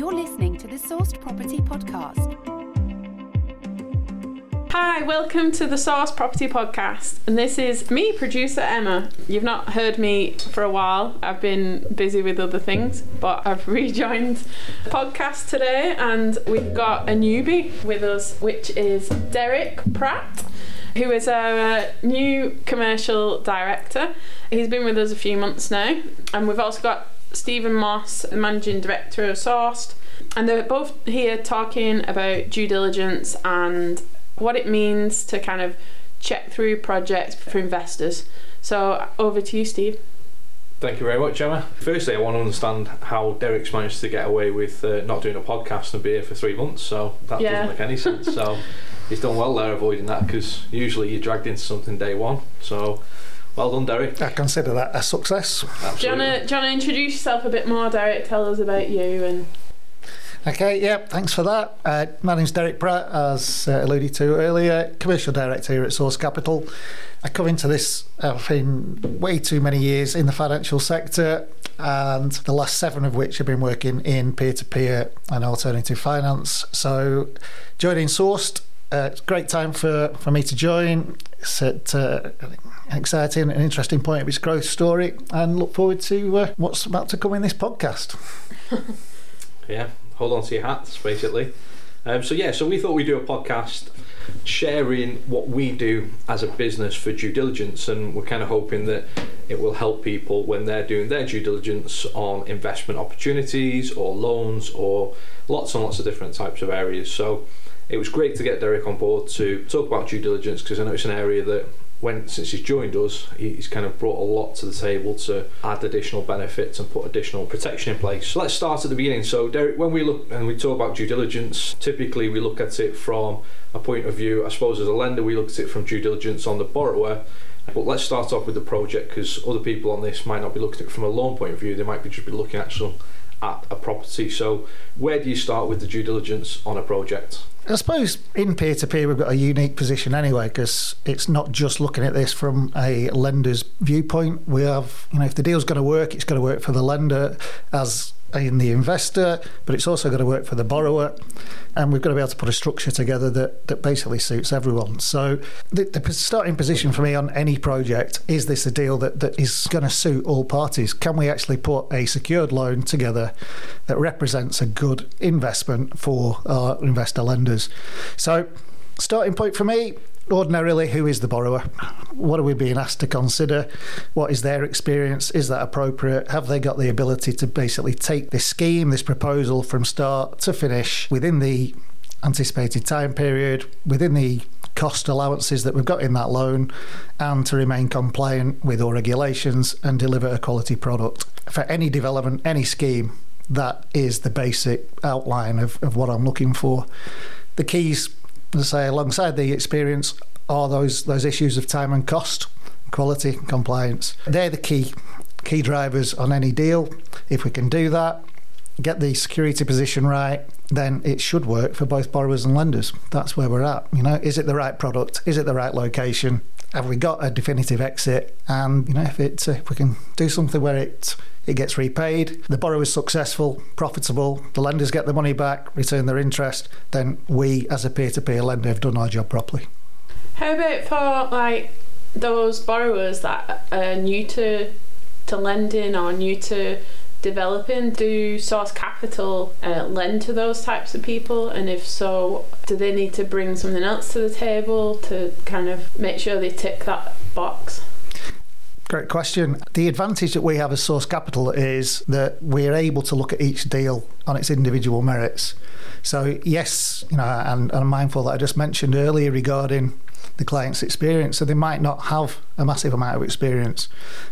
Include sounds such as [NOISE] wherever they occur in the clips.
You're listening to the Sourced Property Podcast. Hi, welcome to the Sourced Property Podcast. And this is me, producer Emma. You've not heard me for a while. I've been busy with other things, but I've [LAUGHS] rejoined the podcast today and we've got a newbie with us, which is Derek Pratt, who is our uh, new commercial director. He's been with us a few months now. And we've also got Stephen Moss, managing director of Sourced. And they're both here talking about due diligence and what it means to kind of check through projects for investors. So over to you, Steve. Thank you very much, Emma. Firstly, I want to understand how Derek's managed to get away with uh, not doing a podcast and be here for three months. So that Yeah. doesn't make any sense. So [LAUGHS] he's done well there avoiding that because usually you're dragged into something day one. So well done, Derek. I consider that a success. Do you Absolutely. want to introduce yourself a bit more, Derek? Tell us about you and Okay, yeah, thanks for that. Uh, my name's Derek Pratt, as uh, alluded to earlier, commercial director here at Sourced Capital. I come into this, I've been way too many years in the financial sector, and the last seven of which have been working in peer to peer and alternative finance. So, joining Sourced, uh, it's a great time for, for me to join. It's at, uh, an exciting and interesting point of its growth story, and look forward to uh, what's about to come in this podcast. [LAUGHS] Yeah, hold on to your hats, basically. Um, so yeah, so we thought we'd do a podcast sharing what we do as a business for due diligence, and we're kind of hoping that it will help people when they're doing their due diligence on investment opportunities or loans or lots and lots of different types of areas. So it was great to get Derek on board to talk about due diligence because I know it's an area that when since he's joined us, he's kind of brought a lot to the table to add additional benefits and put additional protection in place. So let's start at the beginning. So Derek, when we look and we talk about due diligence, typically we look at it from a point of view, I suppose as a lender we look at it from due diligence on the borrower. But let's start off with the project because other people on this might not be looking at it from a loan point of view. They might be just be looking actually at a property. So where do you start with the due diligence on a project? I suppose in peer to peer, we've got a unique position anyway because it's not just looking at this from a lender's viewpoint. We have, you know, if the deal's going to work, it's going to work for the lender as in the investor, but it's also got to work for the borrower. And we've got to be able to put a structure together that, that basically suits everyone. So the, the starting position for me on any project is this a deal that, that is going to suit all parties? Can we actually put a secured loan together that represents a good investment for our investor lenders? So starting point for me, ordinarily who is the borrower? What are we being asked to consider? What is their experience? Is that appropriate? Have they got the ability to basically take this scheme this proposal from start to finish within the anticipated time period within the cost allowances that we've got in that loan and to remain compliant with all regulations and deliver a quality product for any development any scheme? That is the basic outline of, of what I'm looking for. The keys as I say, alongside the experience are those those issues of time and cost, quality, and compliance. They're the key key drivers on any deal. If we can do that, get the security position right, then it should work for both borrowers and lenders. That's where we're at. You know, is it the right product? Is it the right location? Have we got a definitive exit? And you know, if it uh, if we can do something where it it gets repaid, the borrower is successful, profitable, the lenders get the money back, return their interest, then we as a peer-to-peer lender have done our job properly. how about for like those borrowers that are new to to lending or new to developing? Do Sourced Capital uh, lend to those types of people? And if so, do they need to bring something else to the table to kind of make sure they tick that box? Great question. The advantage that we have as Sourced Capital is that we're able to look at each deal on its individual merits. So, yes, you know, and, and I'm mindful that I just mentioned earlier regarding the client's experience. So, they might not have a massive amount of experience,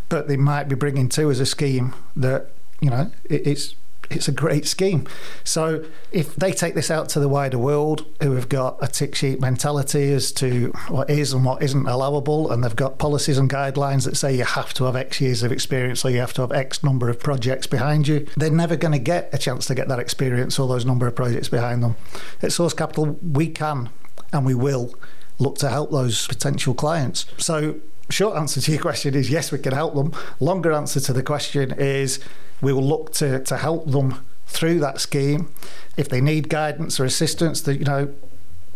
but they might be bringing to us a scheme that, you know, it, it's it's a great scheme. So if they take this out to the wider world, who have got a tick sheet mentality as to what is and what isn't allowable, and they've got policies and guidelines that say you have to have X years of experience or you have to have X number of projects behind you, they're never going to get a chance to get that experience or those number of projects behind them. At Sourced Capital, we can and we will look to help those potential clients. So short answer to your question is yes, we can help them. Longer answer to the question is we will look to, to help them through that scheme. If they need guidance or assistance, that you know,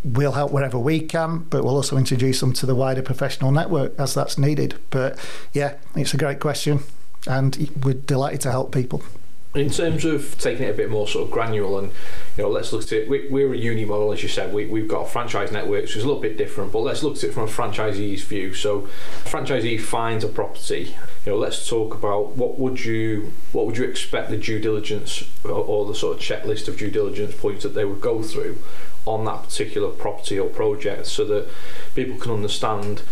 we'll help wherever we can, but we'll also introduce them to the wider professional network as that's needed. But yeah, it's a great question, and we're delighted to help people. In terms of taking it a bit more sort of granular, and you know, let's look at it. We, we're a uni model, as you said. We, we've got franchise network, which is a little bit different. But let's look at it from a franchisee's view. So, franchisee finds a property. You know, let's talk about what would you what would you expect the due diligence or, or the sort of checklist of due diligence points that they would go through on that particular property or project, so that people can understand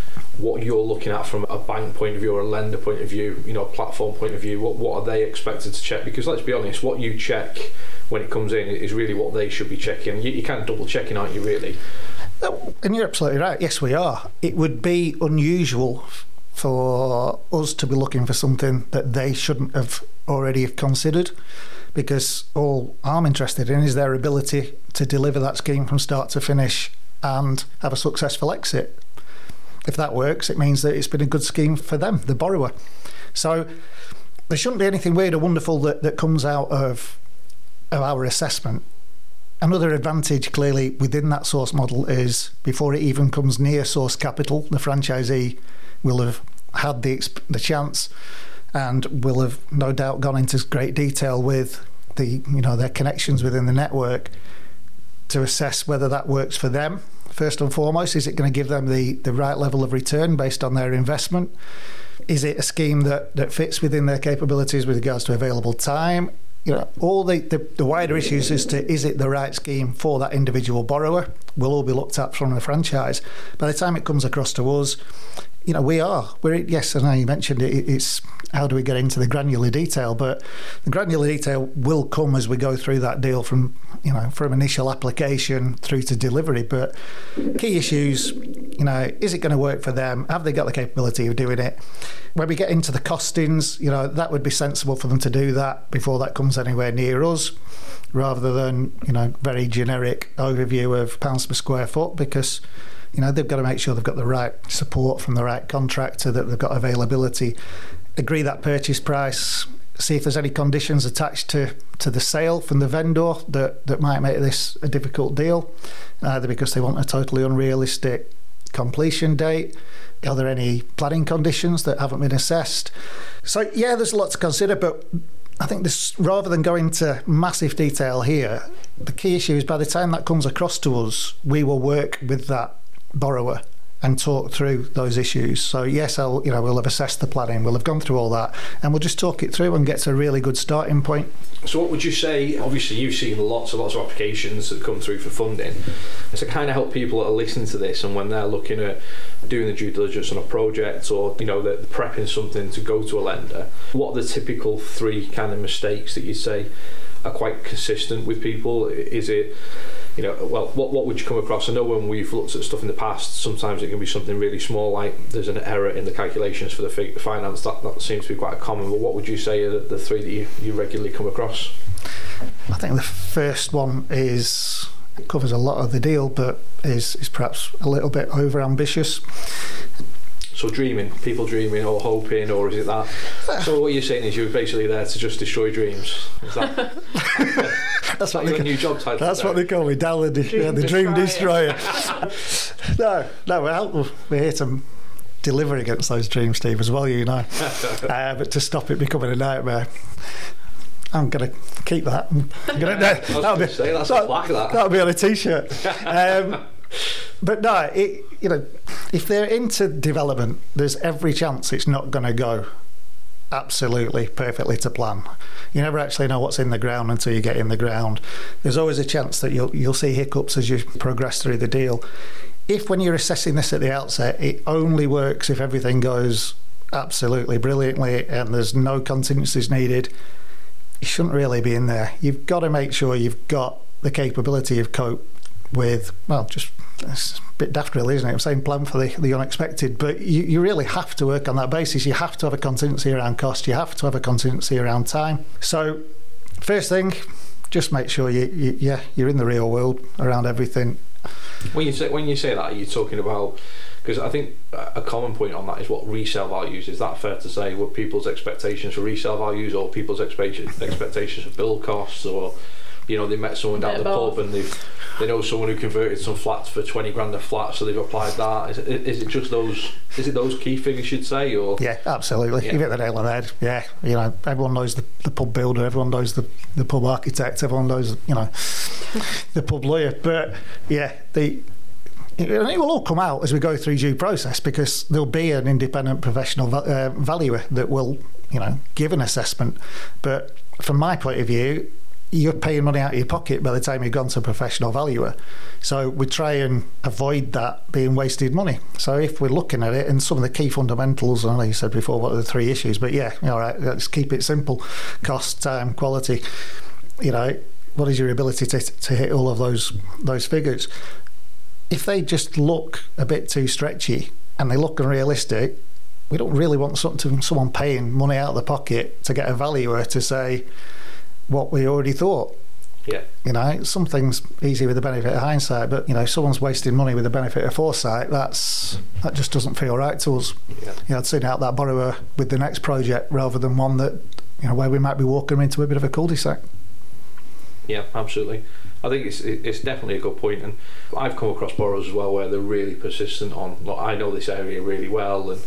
what you're looking at from a bank point of view or a lender point of view, you know, a platform point of view. What what are they expected to check? Because let's be honest, what you check when it comes in is really what they should be checking. You, you're kind of double checking, aren't you? Really. Oh, and you're absolutely right. Yes, we are. It would be unusual for us to be looking for something that they shouldn't have already have considered because all I'm interested in is their ability to deliver that scheme from start to finish and have a successful exit if that works, it means that it's been a good scheme for them, the borrower. So there shouldn't be anything weird or wonderful that, that comes out of, of our assessment. Another advantage, clearly, within that source model is before it even comes near source capital, the franchisee will have had the, the chance and will have no doubt gone into great detail with the you know their connections within the network to assess whether that works for them first and foremost? Is it going to give them the, the right level of return based on their investment? Is it a scheme that, that fits within their capabilities with regards to available time? You know, all the, the, the wider issues as to is it the right scheme for that individual borrower will all be looked at from the franchise. By the time it comes across to us, you know, we are. We're yes, and I mentioned it. It's how do we get into the granular detail? But the granular detail will come as we go through that deal from you know from initial application through to delivery. But key issues, you know, is it going to work for them? Have they got the capability of doing it? When we get into the costings, you know, that would be sensible for them to do that before that comes anywhere near us, rather than you know very generic overview of pounds per square foot because you know, they've got to make sure they've got the right support from the right contractor, that they've got availability, agree that purchase price, see if there's any conditions attached to, to the sale from the vendor that, that might make this a difficult deal, either because they want a totally unrealistic completion date. Are there any planning conditions that haven't been assessed? So, yeah, there's a lot to consider, but I think this, rather than go into massive detail here, the key issue is by the time that comes across to us, we will work with that borrower and talk through those issues. So yes, I'll you know we'll have assessed the planning, we'll have gone through all that, and we'll just talk it through and get to a really good starting point. So what would you say? Obviously, you've seen lots and lots of applications that come through for funding. To kind of help people that are listening to this, and when they're looking at doing the due diligence on a project, or you know they're prepping something to go to a lender, what are the typical three kind of mistakes that you say are quite consistent with people? Is it you know, well, what, what would you come across? I know when we've looked at stuff in the past, sometimes it can be something really small, like there's an error in the calculations for the finance. That, that seems to be quite common. But what would you say are the three that you, you regularly come across? I think the first one is covers a lot of the deal, but is is perhaps a little bit over ambitious. So dreaming, people dreaming or hoping, or is it that? [LAUGHS] So what you're saying is you're basically there to just destroy dreams. Is that? [LAUGHS] [LAUGHS] that's what they call, new job title. That's what they call me, Dal the, dream yeah, the Dream Destroyer. [LAUGHS] [LAUGHS] no, no, we're, help, we're here to deliver against those dreams, Steve, as well. You know, uh, but to stop it becoming a nightmare. I'm going to keep that. Gonna, no, that'll be, say, that's that, a that. That'll be on a t-shirt. Um, but no, it, you know, if they're into development, there's every chance it's not going to go absolutely perfectly to plan. You never actually know what's in the ground until you get in the ground. There's always a chance that you'll you'll see hiccups as you progress through the deal. If when you're assessing this at the outset, it only works if everything goes absolutely brilliantly and there's no contingencies needed, you shouldn't really be in there. You've got to make sure you've got the capability of cope with well just it's a bit daft really isn't it I'm saying plan for the, the unexpected but you, you really have to work on that basis you have to have a contingency around cost you have to have a contingency around time so first thing just make sure you, you yeah you're in the real world around everything when you say when you say that are you're talking about Because I think a common point on that is what resale values. Is that fair to say? Were people's expectations for resale values, or people's expectations expectations for build costs, or you know they met someone down the of pub and they they know someone who converted some flats for twenty grand a flat, so they've applied that. Is it, is it just those? Is it those key figures you'd say, or Yeah, absolutely. Yeah. You hit the nail on the head. Yeah, you know, everyone knows the, the pub builder, everyone knows the, the pub architect, everyone knows, you know, [LAUGHS] the pub lawyer. But yeah, the and it will all come out as we go through due process because there'll be an independent professional uh, valuer that will, you know, give an assessment. But from my point of view, you're paying money out of your pocket by the time you've gone to a professional valuer. So we try and avoid that being wasted money. So if we're looking at it and some of the key fundamentals, I know you said before what are the three issues, but yeah, all right, let's keep it simple: cost, time, quality. You know, what is your ability to to hit all of those those figures? If they just look a bit too stretchy and they look unrealistic, we don't really want something, someone paying money out of the pocket to get a valuer to say what we already thought. yeah, You know, some things easy with the benefit of hindsight, but you know, if someone's wasting money with the benefit of foresight, that's that just doesn't feel right to us. yeah, You know, I'd seen out that borrower with the next project rather than one that you know where we might be walking into a bit of a cul-de-sac. yeah, absolutely. I think it's it's definitely a good point, and I've come across borrowers as well where they're really persistent on. Look, I know this area really well, and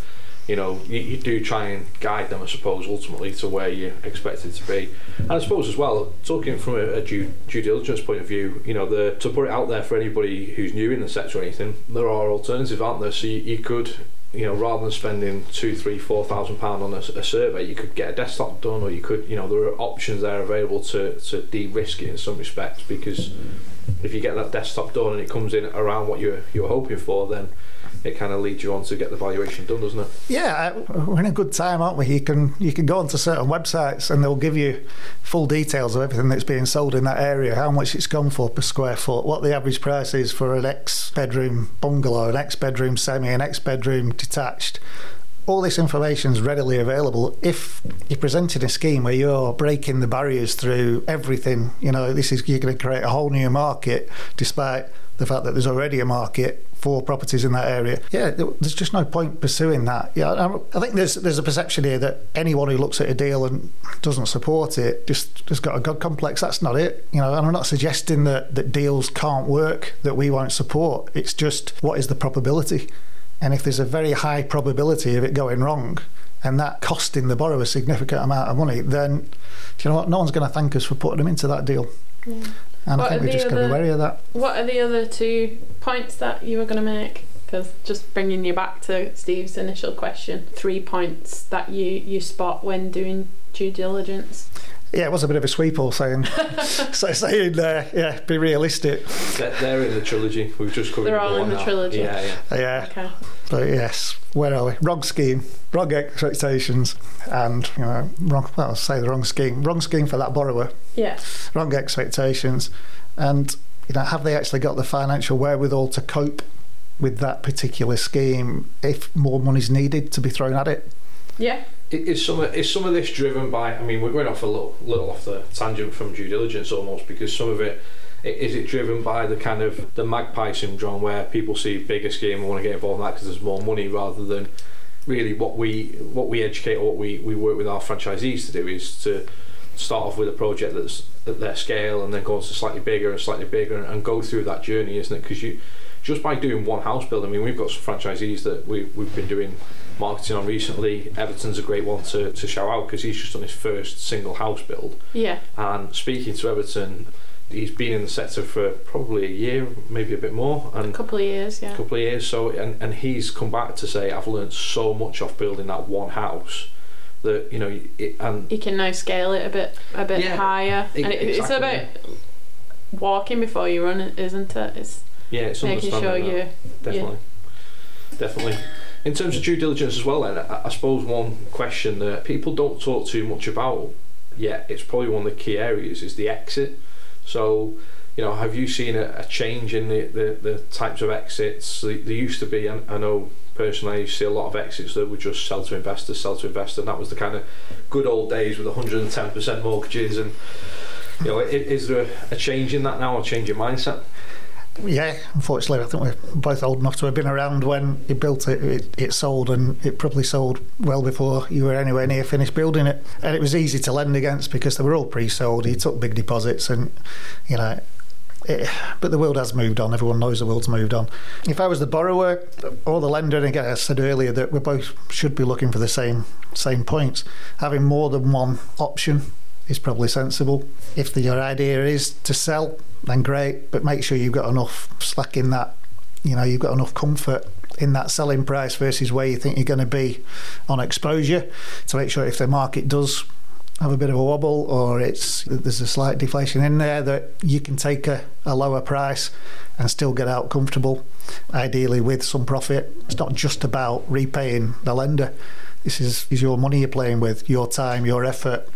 you know you, you do try and guide them, I suppose, ultimately to where you expect it to be. And I suppose as well, talking from a, a due, due diligence point of view, you know, the to put it out there for anybody who's new in the sector or anything, there are alternatives, aren't there? So you, you could. You know, rather than spending two, three, four thousand pound on a, a survey, you could get a desktop done, or you could, you know, there are options there available to to de-risk it in some respects because if you get that desktop done and it comes in around what you're you're hoping for, then it kind of leads you on to get the valuation done, doesn't it? Yeah, uh, we're in a good time, aren't we? You can you can go onto certain websites and they'll give you full details of everything that's being sold in that area, how much it's gone for per square foot, what the average price is for an X bedroom bungalow, an X bedroom semi, an X bedroom detached. All this information is readily available. If you're presenting a scheme where you're breaking the barriers through everything, you know, this is you're going to create a whole new market, despite the fact that there's already a market for properties in that area. Yeah, there's just no point pursuing that. Yeah, I think there's there's a perception here that anyone who looks at a deal and doesn't support it just just got a god complex. That's not it. You know, and I'm not suggesting that that deals can't work that we won't support. It's just what is the probability, and if there's a very high probability of it going wrong. And that costing the borrower a significant amount of money, then do you know what? No one's going to thank us for putting them into that deal. And What I think are we the just going to be wary of that. What are the other two points that you were going to make? Because just bringing you back to Steve's initial question, three points that you you spot when doing due diligence. Yeah, it was a bit of a sweep all saying, [LAUGHS] so saying, uh, yeah, be realistic. They're, they're in the trilogy. We've just covered They're all in the now. trilogy. Yeah, yeah. Yeah, Okay. but yes, where are we? Wrong scheme, wrong expectations, and you know, wrong. Well, I'll say the wrong scheme, wrong scheme for that borrower, Yeah. wrong expectations, and you know, have they actually got the financial wherewithal to cope with that particular scheme if more money's needed to be thrown at it? Yeah. Is some of, is some of this driven by? I mean, we're going off a little, little off the tangent from due diligence almost because some of it is it driven by the kind of the magpie syndrome where people see bigger scheme and want to get involved in that because there's more money rather than really what we what we educate or what we, we work with our franchisees to do is to start off with a project that's at their scale and then go on to slightly bigger and slightly bigger and, and go through that journey, isn't it? Because you just by doing one house build, I mean, we've got some franchisees that we, we've been doing marketing on recently. Everton's a great one to, to shout out because he's just done his first single house build. Yeah. And speaking to Everton, he's been in the sector for probably a year, maybe a bit more, A couple of years. Yeah. a couple of years. So, and, and he's come back to say, I've learned so much off building that one house that you know, it, and You can now scale it a bit a bit Yeah, higher, and it, it's exactly, about walking before you run, isn't it? It's yeah, it's making sure that. you definitely, definitely. In terms of due diligence as well, then I, suppose one question that people don't talk too much about yet, it's probably one of the key areas, is the exit. So, you know, have you seen a, a change in the, the, the types of exits? There, used to be, I, know personally, I used to see a lot of exits that would just sell to investors, sell to investors, and that was the kind of good old days with 110% mortgages. And you know, is there a, a change in that now, a change in mindset? Yeah, unfortunately, I think we're both old enough to have been around when you built it, it, it sold, and it probably sold well before you were anywhere near finished building it. And it was easy to lend against because they were all pre sold. You took big deposits, and, you know, it, but the world has moved on. Everyone knows the world's moved on. If I was the borrower or the lender, and again, I said earlier that we both should be looking for the same same points. Having more than one option is probably sensible. If the, your idea is to sell, then great, but make sure you've got enough slack in that. You know, you've got enough comfort in that selling price versus where you think you're going to be on exposure to make sure if the market does have a bit of a wobble or it's there's a slight deflation in there that you can take a, a lower price and still get out comfortable ideally with some profit it's not just about repaying the lender this is, is your money you're playing with your time your effort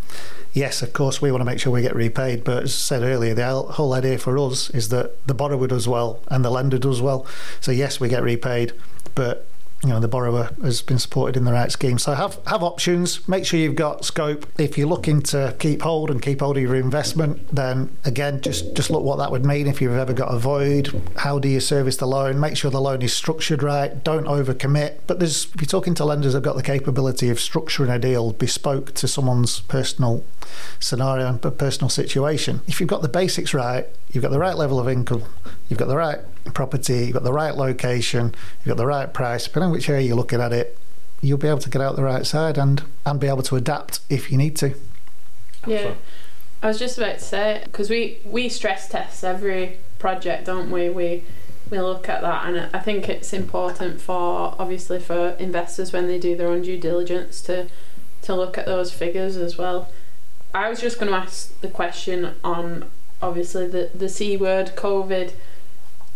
yes of course we want to make sure we get repaid but as I said earlier the whole idea for us is that the borrower does well and the lender does well. So yes we get repaid but you know the borrower has been supported in the right scheme. So have have options. Make sure you've got scope. If you're looking to keep hold and keep hold of your investment, then again just just look what that would mean if you've ever got a void. How do you service the loan? Make sure the loan is structured right. Don't overcommit. But there's if you're talking to lenders, have got the capability of structuring a deal bespoke to someone's personal scenario and personal situation. If you've got the basics right, you've got the right level of income, you've got the right property, you've got the right location, you've got the right price, depending on which area you're looking at it, you'll be able to get out the right side and, and be able to adapt if you need to. Yeah. I was just about to say because we we stress test every project, don't we? We we look at that, and I think it's important for obviously for investors when they do their own due diligence to to look at those figures as well. I was just going to ask the question on obviously the the c word, COVID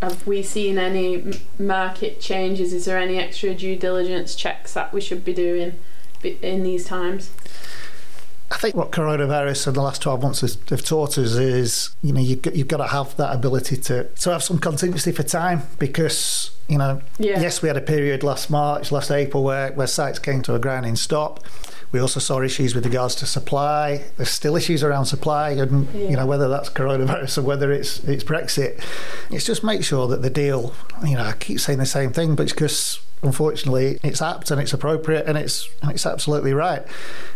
have we seen any market changes? Is there any extra due diligence checks that we should be doing in these times? I think what coronavirus in the last 12 months has, have taught us is, you know, you've got, you've got to have that ability to, to have some contingency for time because, you know, yeah. yes, we had a period last March, last April where, where sites came to a grinding stop. We also saw issues with regards to supply. There's still issues around supply, and yeah. you know whether that's coronavirus or whether it's it's Brexit. It's just make sure that the deal. You know, I keep saying the same thing, but it's because unfortunately it's apt and it's appropriate and it's it's absolutely right.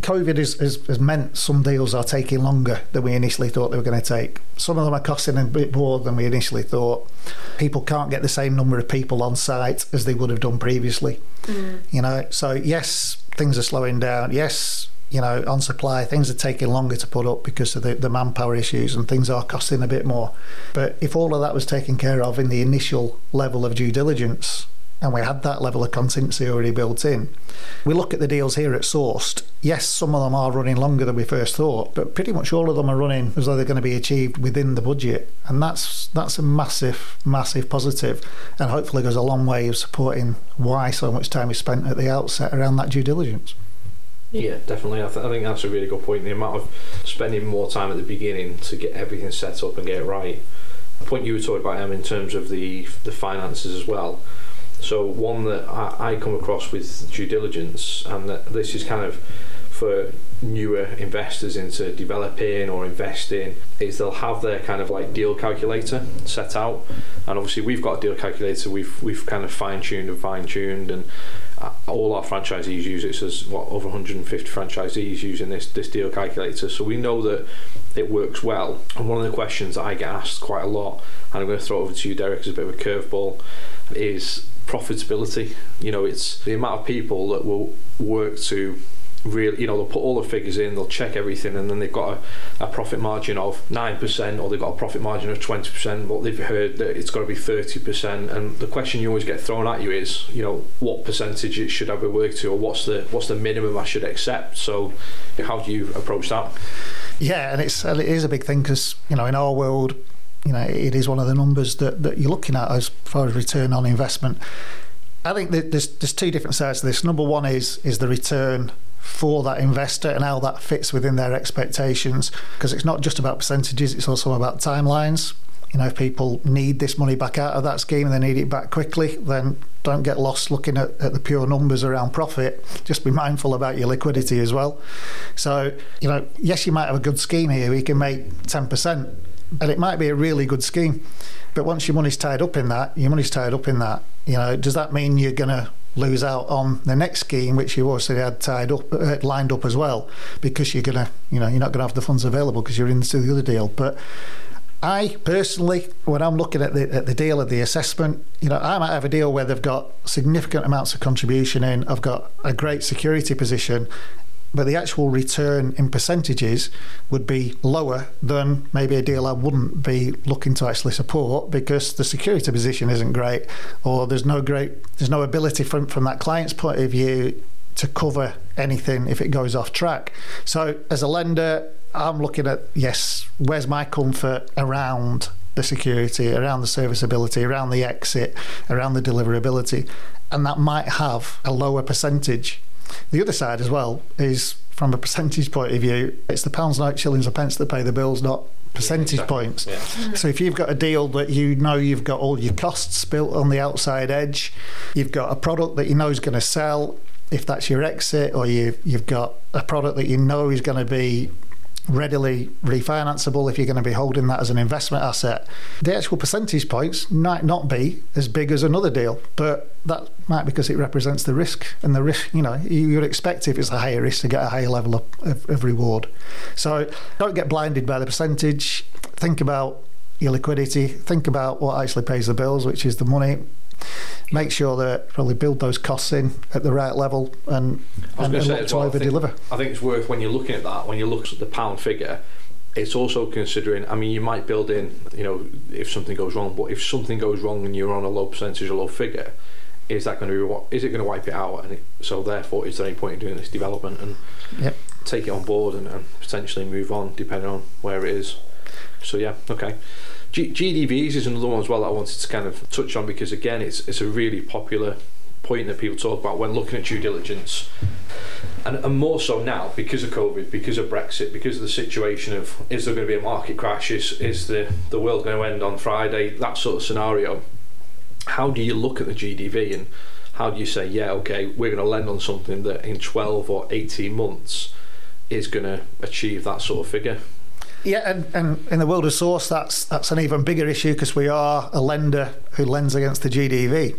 COVID has, has, has, meant some deals are taking longer than we initially thought they were going to take. Some of them are costing a bit more than we initially thought. People can't get the same number of people on site as they would have done previously. Mm. You know, so yes, things are slowing down. Yes, you know, on supply, things are taking longer to put up because of the, the manpower issues and things are costing a bit more. But if all of that was taken care of in the initial level of due diligence, and we had that level of contingency already built in. We look at the deals here at Sourced. Yes, some of them are running longer than we first thought, but pretty much all of them are running as though they're going to be achieved within the budget, and that's that's a massive, massive positive, and hopefully goes a long way of supporting why so much time is spent at the outset around that due diligence. Yeah, definitely. I, th- I think that's a really good point. The amount of spending more time at the beginning to get everything set up and get it right. The point you were talking about, Em, in terms of the the finances as well so one that I, I come across with due diligence, and that this is kind of for newer investors into developing or investing is they'll have their kind of like deal calculator set out. And obviously we've got a deal calculator. We've we've kind of fine-tuned and fine-tuned and uh, all our franchisees use it. So there's what over 150 franchisees using this this deal calculator. So we know that it works well. And one of the questions that I get asked quite a lot and I'm going to throw it over to you Derek as a bit of a curveball is profitability. You know, it's the amount of people that will work to really, you know, they'll put all the figures in, they'll check everything, and then they've got a, a profit margin of 9% or they've got a profit margin of 20%, but they've heard that it's got to be 30%. And the question you always get thrown at you is, you know, what percentage it should I be work to, or what's the what's the minimum I should accept? So, how do you approach that? Yeah, and it's it is a big thing because you know in our world you know, it is one of the numbers that, that you're looking at as far as return on investment. I think there's there's two different sides to this. Number one is is the return for that investor and how that fits within their expectations because it's not just about percentages it's also about timelines you know if people need this money back out of that scheme and they need it back quickly then don't get lost looking at, at the pure numbers around profit just be mindful about your liquidity as well so you know yes you might have a good scheme here we can make 10% and it might be a really good scheme. But once your money's tied up in that, your money's tied up in that. You know, does that mean you're going to lose out on the next scheme, which you also had tied up, uh, lined up as well, because you're gonna, you know, you're not going to have the funds available because you're into the other deal. But I personally, when I'm looking at the, at the deal of the assessment, you know, I might have a deal where they've got significant amounts of contribution in. I've got a great security position, but the actual return in percentages would be lower than maybe a deal I wouldn't be looking to actually support because the security position isn't great, or there's no great, there's no ability from from that client's point of view to cover anything if it goes off track. So as a lender, I'm looking at yes, where's my comfort around the security, around the serviceability, around the exit, around the deliverability, and that might have a lower percentage. The other side as well is from a percentage point of view, it's the pounds, note, shillings, or pence that pay the bills, not percentage exactly. points. Yeah. Mm-hmm. So if you've got a deal that you know you've got all your costs built on the outside edge, you've got a product that you know is going to sell, if that's your exit, or you you've got a product that you know is going to be readily refinanceable if you're going to be holding that as an investment asset. The actual percentage points might not be as big as another deal, but that might be because it represents the risk and the risk. You know, you would expect if it's a higher risk to get a higher level of, of, of reward. So don't get blinded by the percentage. Think about your liquidity. Think about what actually pays the bills, which is the money make sure that probably build those costs in at the right level and, and, and look to well, over deliver. I think it's worth when you're looking at that, when you look at the pound figure, it's also considering. I mean, you might build in, you know, if something goes wrong, but if something goes wrong and you're on a low percentage or low figure, is that going to be what? Is it going to wipe it out? And it, so therefore, is there any point in doing this development and Yep. take it on board and, and potentially move on depending on where it is? So yeah, okay. G- GDVs is another one as well that I wanted to kind of touch on because again, it's it's a really popular point that people talk about when looking at due diligence, and, and more so now because of COVID, because of Brexit, because of the situation of is there going to be a market crash? Is is the the world going to end on Friday? That sort of scenario. How do you look at the GDV and how do you say, yeah, okay, we're going to lend on something that in 12 or 18 months is going to achieve that sort of figure? Yeah, and, and in the world of source, that's that's an even bigger issue because we are a lender who lends against the GDV.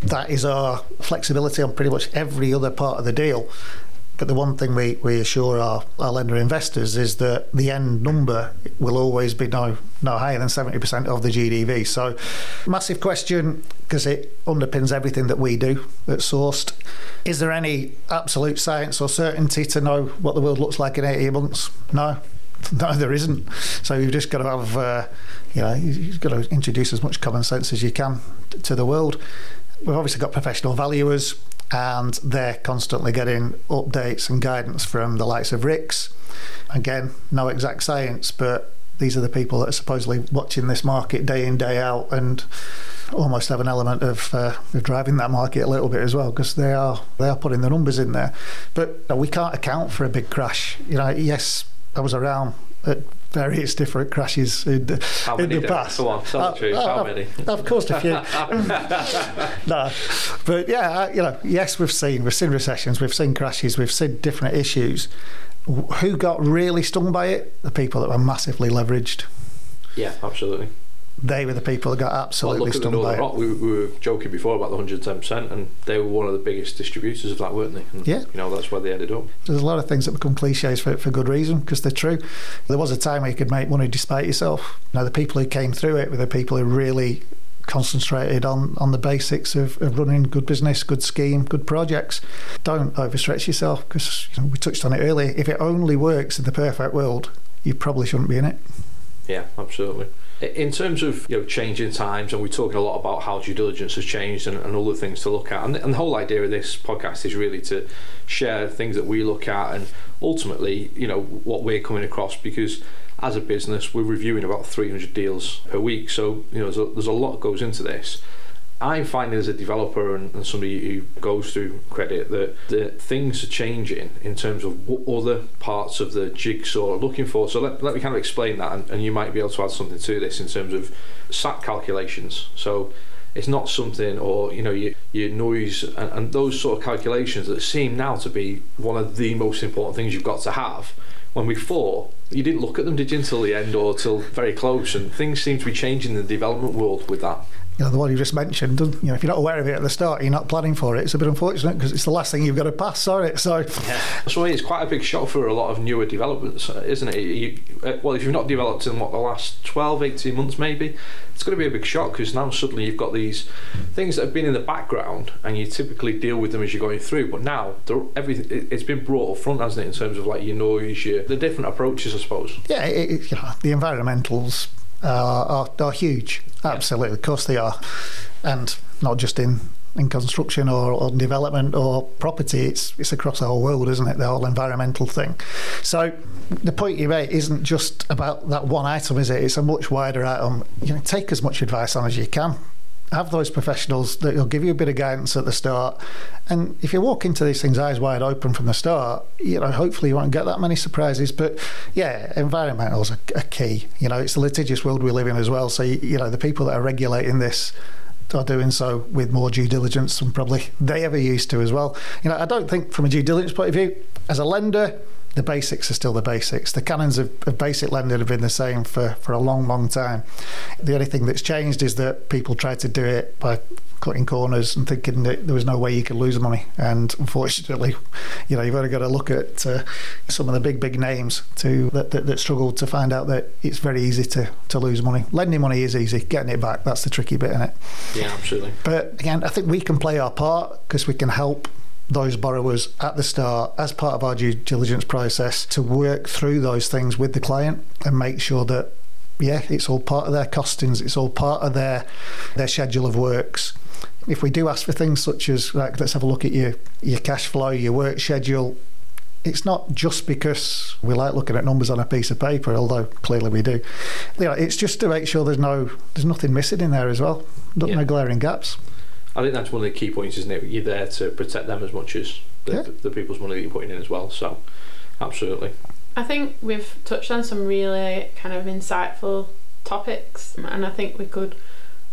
That is our flexibility on pretty much every other part of the deal. But the one thing we, we assure our, our lender investors is that the end number will always be no no higher than 70% of the GDV. So, massive question because it underpins everything that we do at Sourced. Is there any absolute science or certainty to know what the world looks like in 18 months? No, no, there isn't. So you've just got to have, uh, you know, you've got to introduce as much common sense as you can to the world. We've obviously got professional valuers, and they're constantly getting updates and guidance from the likes of RICS. Again, no exact science, but these are the people that are supposedly watching this market day in day out and almost have an element of, uh, of driving that market a little bit as well because they are they are putting the numbers in there. But we can't account for a big crash. You know, yes, I was around at various different crashes in the, How in many? the past. Go on, tell Uh, the truth. uh, How uh, many? Of course, a few. [LAUGHS] no, but yeah, uh, you know, yes, we've seen we've seen recessions, we've seen crashes, we've seen different issues. Who got really stung by it? The people that were massively leveraged. Yeah, absolutely. They were the people that got absolutely the stung by it. We, we were joking before about the 110%, and they were one of the biggest distributors of that, weren't they? And, Yeah. You know, that's where they ended up. There's a lot of things that become cliches for, for good reason because they're true. There was a time where you could make money despite yourself. Now, the people who came through it were the people who really concentrated on, on the basics of, of running good business, good scheme, good projects. Don't overstretch yourself because you know, we touched on it earlier. If it only works in the perfect world, you probably shouldn't be in it. Yeah, absolutely. In terms of you know changing times, and we're talking a lot about how due diligence has changed and, and other things to look at, and, and the whole idea of this podcast is really to share things that we look at and ultimately, you know, what we're coming across because as a business, we're reviewing about 300 deals per week, so you know there's a, there's a lot goes into this. I'm finding as a developer and, and somebody who goes through credit that the things are changing in terms of what other parts of the jigsaw are looking for. So let, let me kind of explain that, and, and you might be able to add something to this in terms of SAP calculations. So it's not something, or you know, your, your noise and, and those sort of calculations that seem now to be one of the most important things you've got to have. When before you didn't look at them, did you, until the end or till very close? And things seem to be changing in the development world with that. You know, the one you just mentioned, you know, if you're not aware of it at the start, you're not planning for it. It's a bit unfortunate because it's the last thing you've got to pass, sorry. So, So it's quite a big shock for a lot of newer developments, uh, isn't it? You, uh, well, if you've not developed in what the last 12, 18 months, maybe, it's going to be a big shock because now suddenly you've got these things that have been in the background and you typically deal with them as you're going through. But now everything it- it's been brought up front, hasn't it, in terms of like your noise, your the different approaches, I suppose. yeah, it, it- you know, the environmentals are, are, are huge. Absolutely, of course they are. And not just in, in construction or, or development or property, it's, it's across the whole world, isn't it? The whole environmental thing. So the point you make isn't just about that one item, is it? It's a much wider item. You know, take as much advice on as you can. Have those professionals that will give you a bit of guidance at the start. And if you walk into these things eyes wide open from the start, you know, hopefully you won't get that many surprises. But yeah, environmentals are, key. You know, it's a litigious world we live in as well. So, you know, the people that are regulating this are doing so with more due diligence than probably they ever used to as well. You know, I don't think from a due diligence point of view, as a lender, the basics are still the basics. The canons of, of basic lending have been the same for, for a long, long time. The only thing that's changed is that people tried to do it by cutting corners and thinking that there was no way you could lose money. And unfortunately, you know, you've only got to look at uh, some of the big, big names to that, that, that struggle to find out that it's very easy to, to lose money. Lending money is easy, getting it back, that's the tricky bit in it. Yeah, absolutely. But again, I think we can play our part because we can help those borrowers at the start as part of our due diligence process to work through those things with the client and make sure that yeah it's all part of their costings it's all part of their their schedule of works if we do ask for things such as like let's have a look at your your cash flow your work schedule it's not just because we like looking at numbers on a piece of paper, although clearly we do. You know, it's just to make sure there's no there's nothing missing in there as well, no, Yeah. no glaring gaps. I think that's one of the key points, isn't it? You're there to protect them as much as the, Yeah. the people's money that you're putting in as well. So, absolutely. I think we've touched on some really kind of insightful topics, and I think we could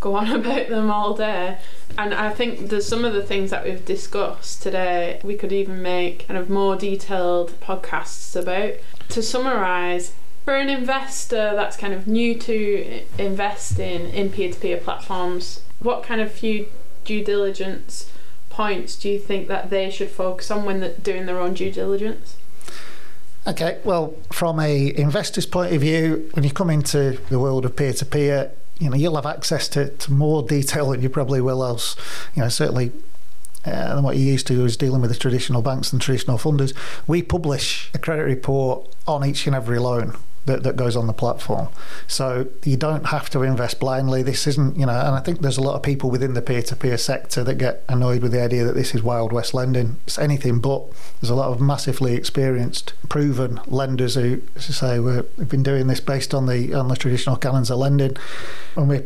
go on [LAUGHS] about them all day. And I think there's some of the things that we've discussed today, we could even make kind of more detailed podcasts about. To summarise, for an investor that's kind of new to investing in peer to peer platforms, what kind of few due diligence points do you think that they should focus on when they're doing their own due diligence? Okay, well, from a investor's point of view, when you come into the world of peer to peer, you know you'll have access to, to more detail than you probably will else. You know, certainly uh, than what you used to was dealing with the traditional banks and traditional funders. We publish a credit report on each and every loan that, that goes on the platform. So you don't have to invest blindly. This isn't, you know, and I think there's a lot of people within the peer to peer sector that get annoyed with the idea that this is Wild West lending. It's anything but. There's a lot of massively experienced, proven lenders who, as I say, we've been doing this based on the on the traditional canons of lending. And we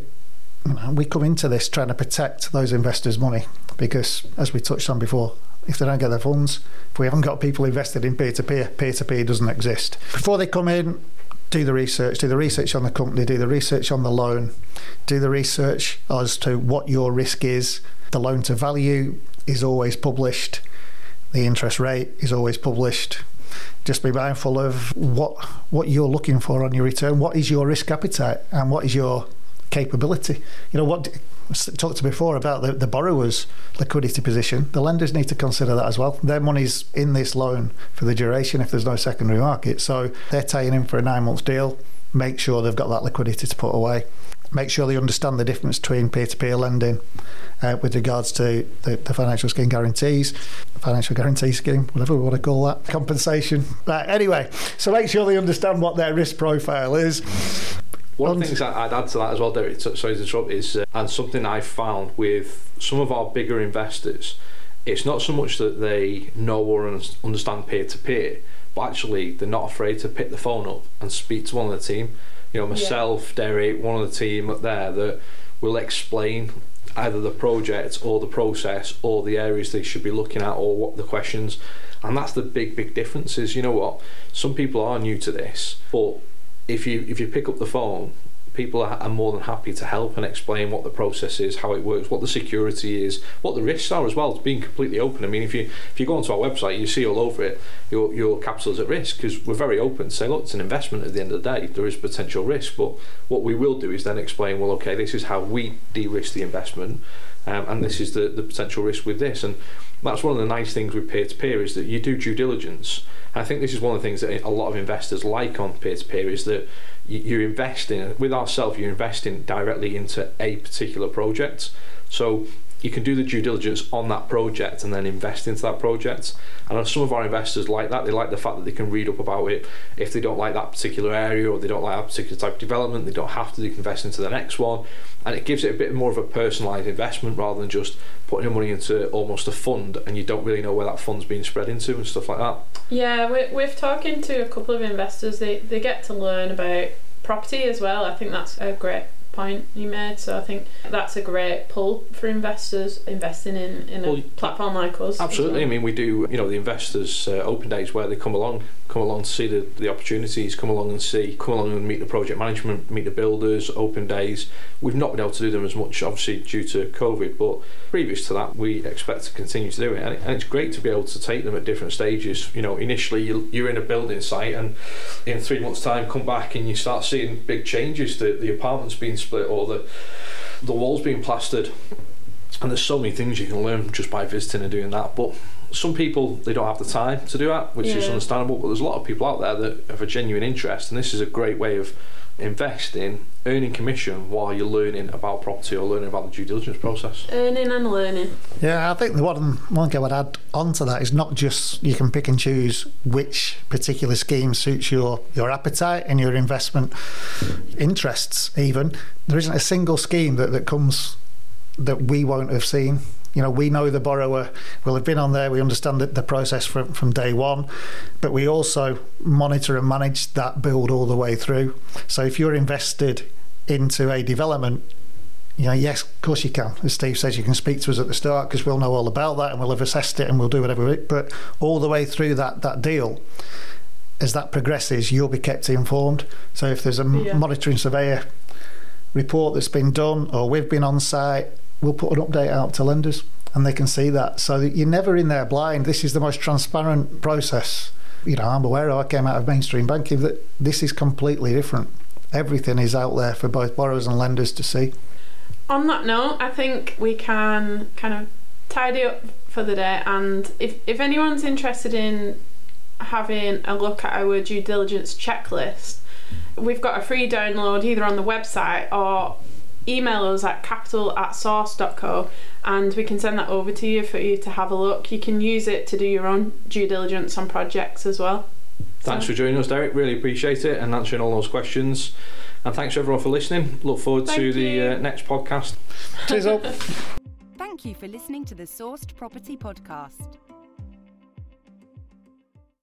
you know, we come into this trying to protect those investors' money because, as we touched on before, if they don't get their funds, if we haven't got people invested in peer to peer, peer to peer doesn't exist. Before they come in, do the research, do the research on the company, do the research on the loan, do the research as to what your risk is. The loan to value is always published, the interest rate is always published. Just be mindful of what what you're looking for on your return. What is your risk appetite and what is your capability? You know what talked to before about the, the borrower's liquidity position. The lenders need to consider that as well. Their money's in this loan for the duration if there's no secondary market. So they're tying in for a nine month deal. Make sure they've got that liquidity to put away. Make sure they understand the difference between peer to peer lending uh, with regards to the, the financial scheme guarantees, financial guarantee scheme, whatever we want to call that, compensation. Anyway, so make sure they understand what their risk profile is. One of the things I'd add to that as well, Derek, sorry to interrupt, is, uh, and something I've found with some of our bigger investors, it's not so much that they know or understand peer to peer, but actually they're not afraid to pick the phone up and speak to one of the team. You know, myself, Derek, one of the team up there that will explain either the project or the process or the areas they should be looking at or what the questions. And that's the big, big difference is, you know what, some people are new to this, but if you if you pick up the phone people are, are more than happy to help and explain what the process is, how it works, what the security is, what the risks are as well. It's being completely open. I mean, if you if you go onto our website, you see all over it your your is at risk because we're very open say, look, it's an investment. At the end of the day, there is potential risk, but what we will do is then explain, well, okay, this is how we de-risk the investment, um, and this is the the potential risk with this, and that's one of the nice things with peer-to-peer is that you do due diligence. I think this is one of the things that a lot of investors like on peer-to-peer is that you're investing with ourselves. You're investing directly into a particular project. So you can do the due diligence on that project and then invest into that project. And some of our investors like that. They like the fact that they can read up about it. If they don't like that particular area or they don't like that particular type of development, they don't have to. They can invest into the next one, and it gives it a bit more of a personalised investment rather than just putting your money into almost a fund and you don't really know where that fund's being spread into and stuff like that. Yeah, we're, we're talking to a couple of investors. They they get to learn about property as well. I think that's a great point you made. So I think that's a great pull for investors investing in, in a platform like us. Absolutely. Well. I mean, we do, you know, the investors uh, open days where they come along, come along to see the, the opportunities, come along and see, come along and meet the project management, meet the builders, open days. We've not been able to do them as much, obviously, due to COVID, but previous to that, we expect to continue to do it. And, it, and it's great to be able to take them at different stages. You know, initially you, you're in a building site, and in three months' time, come back and you start seeing big changes. The, the apartments being split or the the walls being plastered. And there's so many things you can learn just by visiting and doing that. But some people they don't have the time to do that, which yeah. is understandable. But there's a lot of people out there that have a genuine interest, and this is a great way of investing, earning commission while you're learning about property or learning about the due diligence process. Earning and learning. Yeah, I think the one one thing I would add onto that is not just you can pick and choose which particular scheme suits your your appetite and your investment interests. Even there isn't a single scheme that that comes that we won't have seen you know, we know the borrower will have been on there. We understand the, the process from, from day one, but we also monitor and manage that build all the way through. So if you're invested into a development, you know, yes, of course you can. As Steve says, you can speak to us at the start because we'll know all about that and we'll have assessed it and we'll do whatever. It, but all the way through that that deal, as that progresses, you'll be kept informed. So if there's a yeah. monitoring surveyor report that's been done or we've been on site we'll put an update out to lenders and they can see that. So you're never in there blind. This is the most transparent process. You know, I'm aware of, I came out of mainstream banking, that this is completely different. Everything is out there for both borrowers and lenders to see. On that note, I think we can kind of tidy up for the day. And if, if anyone's interested in having a look at our due diligence checklist, we've got a free download either on the website or email us at capital at sourced.co and we can send that over to you for you to have a look. You can use it to do your own due diligence on projects as well. Thanks so. for joining us, Derek. Really appreciate it and answering all those questions. And thanks everyone for listening. Look forward Thank to you. the uh, next podcast. Cheers up. [LAUGHS] Thank you for listening to the Sourced Property Podcast.